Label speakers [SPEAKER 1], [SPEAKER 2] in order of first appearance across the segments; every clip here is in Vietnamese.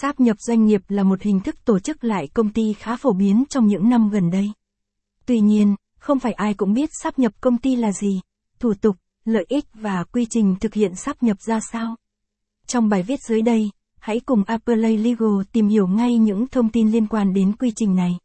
[SPEAKER 1] Sáp nhập doanh nghiệp là một hình thức tổ chức lại công ty khá phổ biến trong những năm gần đây. Tuy nhiên, không phải ai cũng biết sáp nhập công ty là gì, thủ tục, lợi ích và quy trình thực hiện sáp nhập ra sao. Trong bài viết dưới đây, hãy cùng Appley Legal tìm hiểu ngay những thông tin liên quan đến quy trình này.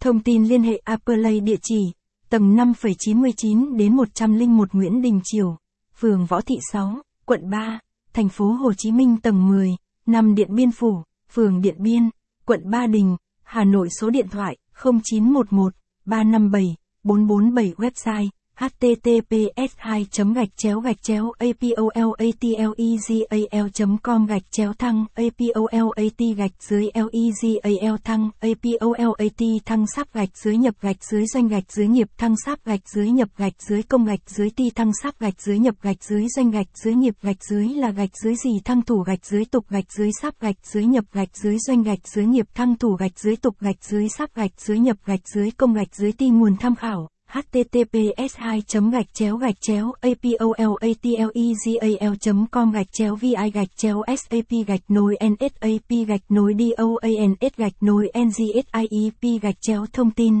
[SPEAKER 1] Thông tin liên hệ Appley địa chỉ, tầng 5,99 đến 101 Nguyễn Đình Triều, phường Võ Thị 6, quận 3, thành phố Hồ Chí Minh tầng 10, năm Điện Biên Phủ, phường Điện Biên, quận Ba Đình, Hà Nội số điện thoại 0911 357 447 website https 2 gạch chéo gạch chéo apolatlegal com gạch chéo thăng apolat gạch dưới legal thăng apolat thăng sắp gạch dưới nhập gạch dưới doanh gạch dưới nghiệp thăng sắp gạch dưới nhập gạch dưới công gạch dưới ti thăng sắp gạch dưới nhập gạch dưới doanh gạch dưới nghiệp gạch dưới là gạch dưới gì thăng thủ gạch dưới tục gạch dưới sắp gạch dưới nhập gạch dưới doanh gạch dưới nghiệp thăng thủ gạch dưới tục gạch dưới sắp gạch dưới nhập gạch dưới công gạch dưới ti nguồn tham khảo https 2 gạch chéo gạch chéo apolatlegal com gạch chéo vi gạch chéo sap gạch nối nsap gạch nối doans gạch nối ngsiep gạch chéo thông tin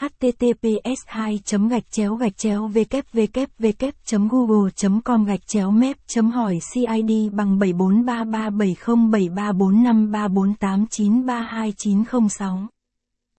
[SPEAKER 1] https 2 gạch chéo gạch chéo www google com gạch chéo mép hỏi cid bằng 743370734534893296